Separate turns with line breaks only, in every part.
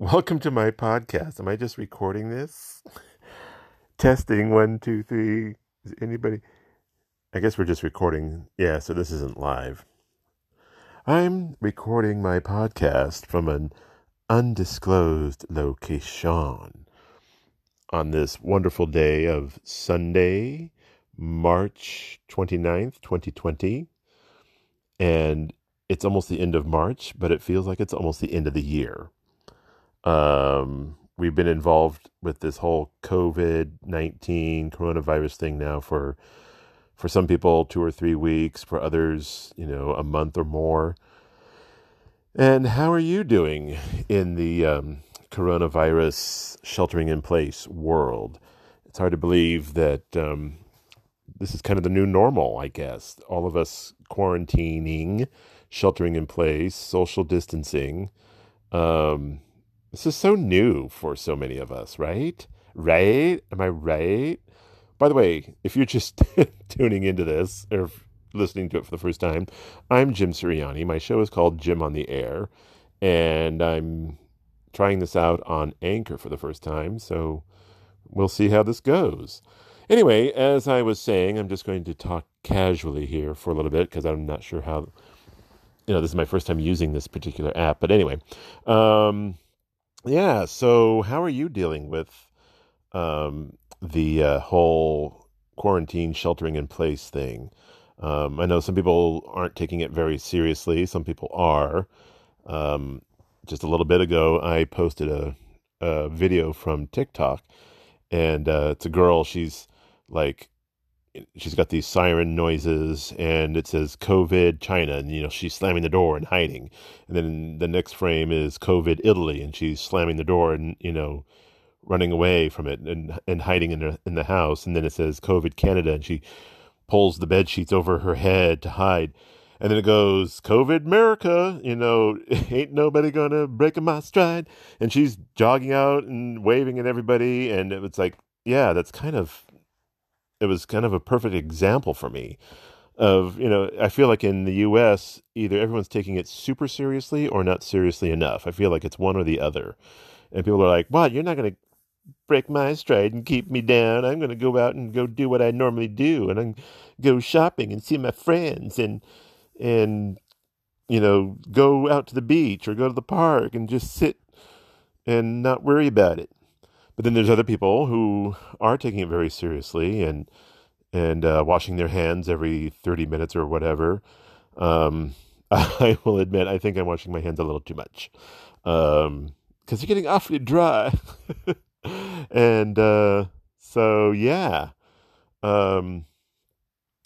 Welcome to my podcast. Am I just recording this? Testing one, two, three. Is anybody? I guess we're just recording. Yeah, so this isn't live. I'm recording my podcast from an undisclosed location on this wonderful day of Sunday, March 29th, 2020. And it's almost the end of March, but it feels like it's almost the end of the year. Um, we've been involved with this whole COVID nineteen coronavirus thing now for for some people two or three weeks, for others, you know, a month or more. And how are you doing in the um, coronavirus sheltering in place world? It's hard to believe that um, this is kind of the new normal, I guess. All of us quarantining, sheltering in place, social distancing. Um, this is so new for so many of us, right? Right? Am I right? By the way, if you're just tuning into this or listening to it for the first time, I'm Jim Sirianni. My show is called Jim on the Air, and I'm trying this out on Anchor for the first time, so we'll see how this goes. Anyway, as I was saying, I'm just going to talk casually here for a little bit because I'm not sure how, you know, this is my first time using this particular app. But anyway, um, yeah. So, how are you dealing with um, the uh, whole quarantine, sheltering in place thing? Um, I know some people aren't taking it very seriously. Some people are. Um, just a little bit ago, I posted a, a video from TikTok, and uh, it's a girl. She's like she's got these siren noises and it says covid china and you know she's slamming the door and hiding. And then the next frame is covid italy and she's slamming the door and you know running away from it and and hiding in the in the house. And then it says covid canada and she pulls the bed sheets over her head to hide. And then it goes covid america you know ain't nobody gonna break my stride. And she's jogging out and waving at everybody. And it's like yeah that's kind of it was kind of a perfect example for me of you know i feel like in the us either everyone's taking it super seriously or not seriously enough. I feel like it's one or the other. And people are like what? You're not going to break my stride and keep me down. I'm going to go out and go do what i normally do and i'm go shopping and see my friends and and you know go out to the beach or go to the park and just sit and not worry about it but then there's other people who are taking it very seriously and and uh, washing their hands every 30 minutes or whatever. Um, I will admit, I think I'm washing my hands a little too much because um, they're getting awfully dry. and uh, so, yeah. Um,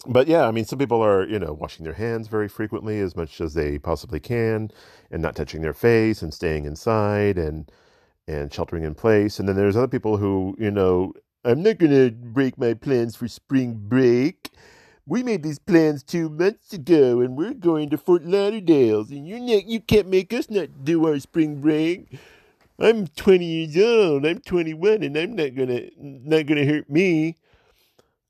but yeah, I mean, some people are, you know, washing their hands very frequently as much as they possibly can and not touching their face and staying inside and, and sheltering in place. And then there's other people who, you know, I'm not going to break my plans for spring break. We made these plans two months ago, and we're going to Fort Lauderdale's, and you you can't make us not do our spring break. I'm 20 years old. I'm 21, and I'm not gonna not gonna hurt me.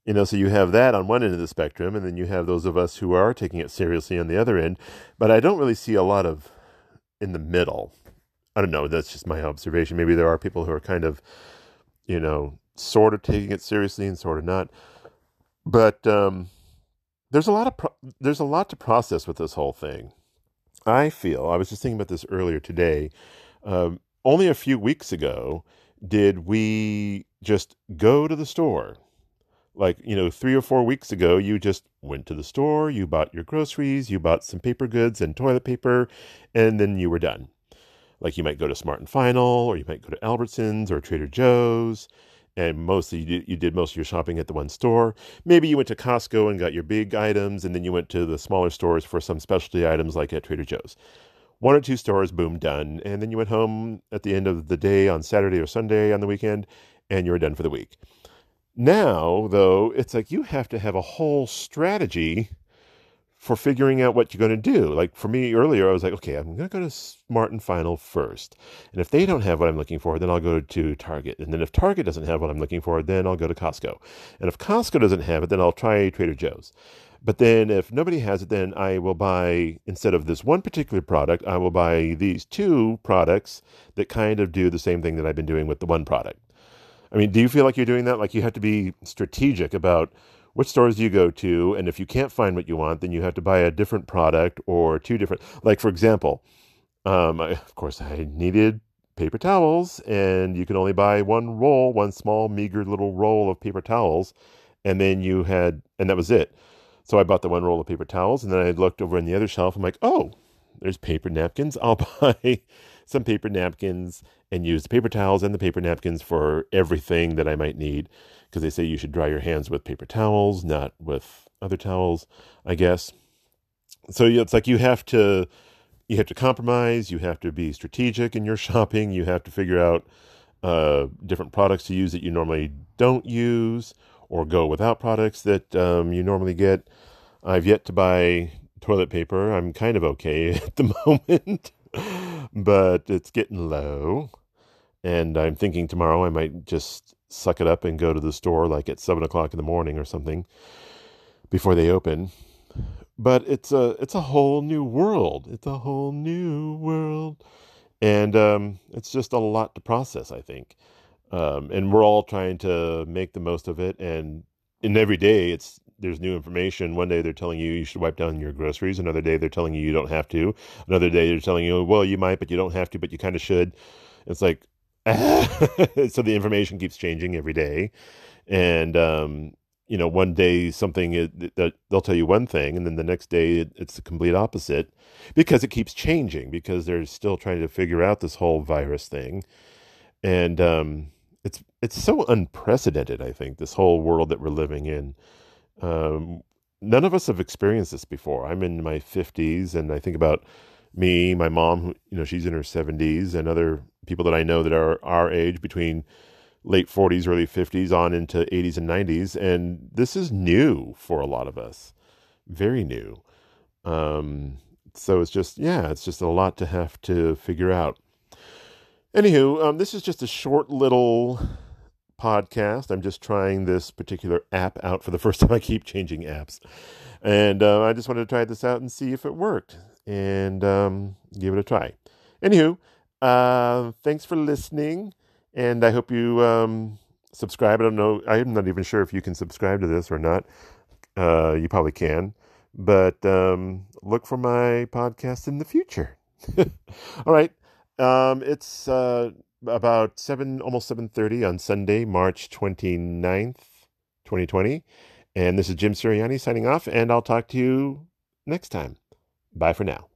You know, so you have that on one end of the spectrum, and then you have those of us who are taking it seriously on the other end. But I don't really see a lot of in the middle. I don't know. That's just my observation. Maybe there are people who are kind of, you know, sort of taking it seriously and sort of not. But um, there's a lot of pro- there's a lot to process with this whole thing. I feel I was just thinking about this earlier today. Um, only a few weeks ago did we just go to the store. Like, you know, three or four weeks ago, you just went to the store, you bought your groceries, you bought some paper goods and toilet paper, and then you were done. Like you might go to Smart and Final, or you might go to Albertsons or Trader Joe's, and mostly you did, you did most of your shopping at the one store. Maybe you went to Costco and got your big items, and then you went to the smaller stores for some specialty items like at Trader Joe's. One or two stores, boom, done. And then you went home at the end of the day on Saturday or Sunday on the weekend, and you were done for the week. Now, though, it's like you have to have a whole strategy for figuring out what you're going to do. Like for me earlier, I was like, okay, I'm going to go to Smart and Final first. And if they don't have what I'm looking for, then I'll go to Target. And then if Target doesn't have what I'm looking for, then I'll go to Costco. And if Costco doesn't have it, then I'll try Trader Joe's. But then if nobody has it, then I will buy, instead of this one particular product, I will buy these two products that kind of do the same thing that I've been doing with the one product. I mean, do you feel like you're doing that? Like you have to be strategic about which stores do you go to, and if you can't find what you want, then you have to buy a different product or two different. Like for example, um, I, of course, I needed paper towels, and you can only buy one roll, one small, meager little roll of paper towels, and then you had, and that was it. So I bought the one roll of paper towels, and then I looked over on the other shelf. I'm like, oh, there's paper napkins. I'll buy some paper napkins and use the paper towels and the paper napkins for everything that I might need. Because they say you should dry your hands with paper towels, not with other towels, I guess. So it's like you have to you have to compromise. You have to be strategic in your shopping. You have to figure out uh, different products to use that you normally don't use, or go without products that um, you normally get. I've yet to buy toilet paper. I'm kind of okay at the moment, but it's getting low. And I'm thinking tomorrow I might just suck it up and go to the store like at seven o'clock in the morning or something before they open but it's a it's a whole new world. It's a whole new world, and um, it's just a lot to process. I think, um, and we're all trying to make the most of it. And in every day, it's there's new information. One day they're telling you you should wipe down your groceries. Another day they're telling you you don't have to. Another day they're telling you, well, you might, but you don't have to, but you kind of should. It's like, so the information keeps changing every day, and um, you know, one day something that they'll tell you one thing, and then the next day it's the complete opposite because it keeps changing because they're still trying to figure out this whole virus thing, and um, it's it's so unprecedented. I think this whole world that we're living in. Um, none of us have experienced this before. I'm in my 50s, and I think about me, my mom, who you know, she's in her 70s, and other people that I know that are our age between late 40s, early 50s, on into 80s and 90s. And this is new for a lot of us, very new. Um, so it's just, yeah, it's just a lot to have to figure out. Anywho, um, this is just a short little podcast. I'm just trying this particular app out for the first time. I keep changing apps. And uh, I just wanted to try this out and see if it worked and um, give it a try. Anywho, uh, thanks for listening. And I hope you um, subscribe. I don't know. I'm not even sure if you can subscribe to this or not. Uh, you probably can. But um, look for my podcast in the future. All right. Um, it's uh, about 7, almost 7.30 on Sunday, March 29th, 2020. And this is Jim Sirianni signing off. And I'll talk to you next time. Bye for now.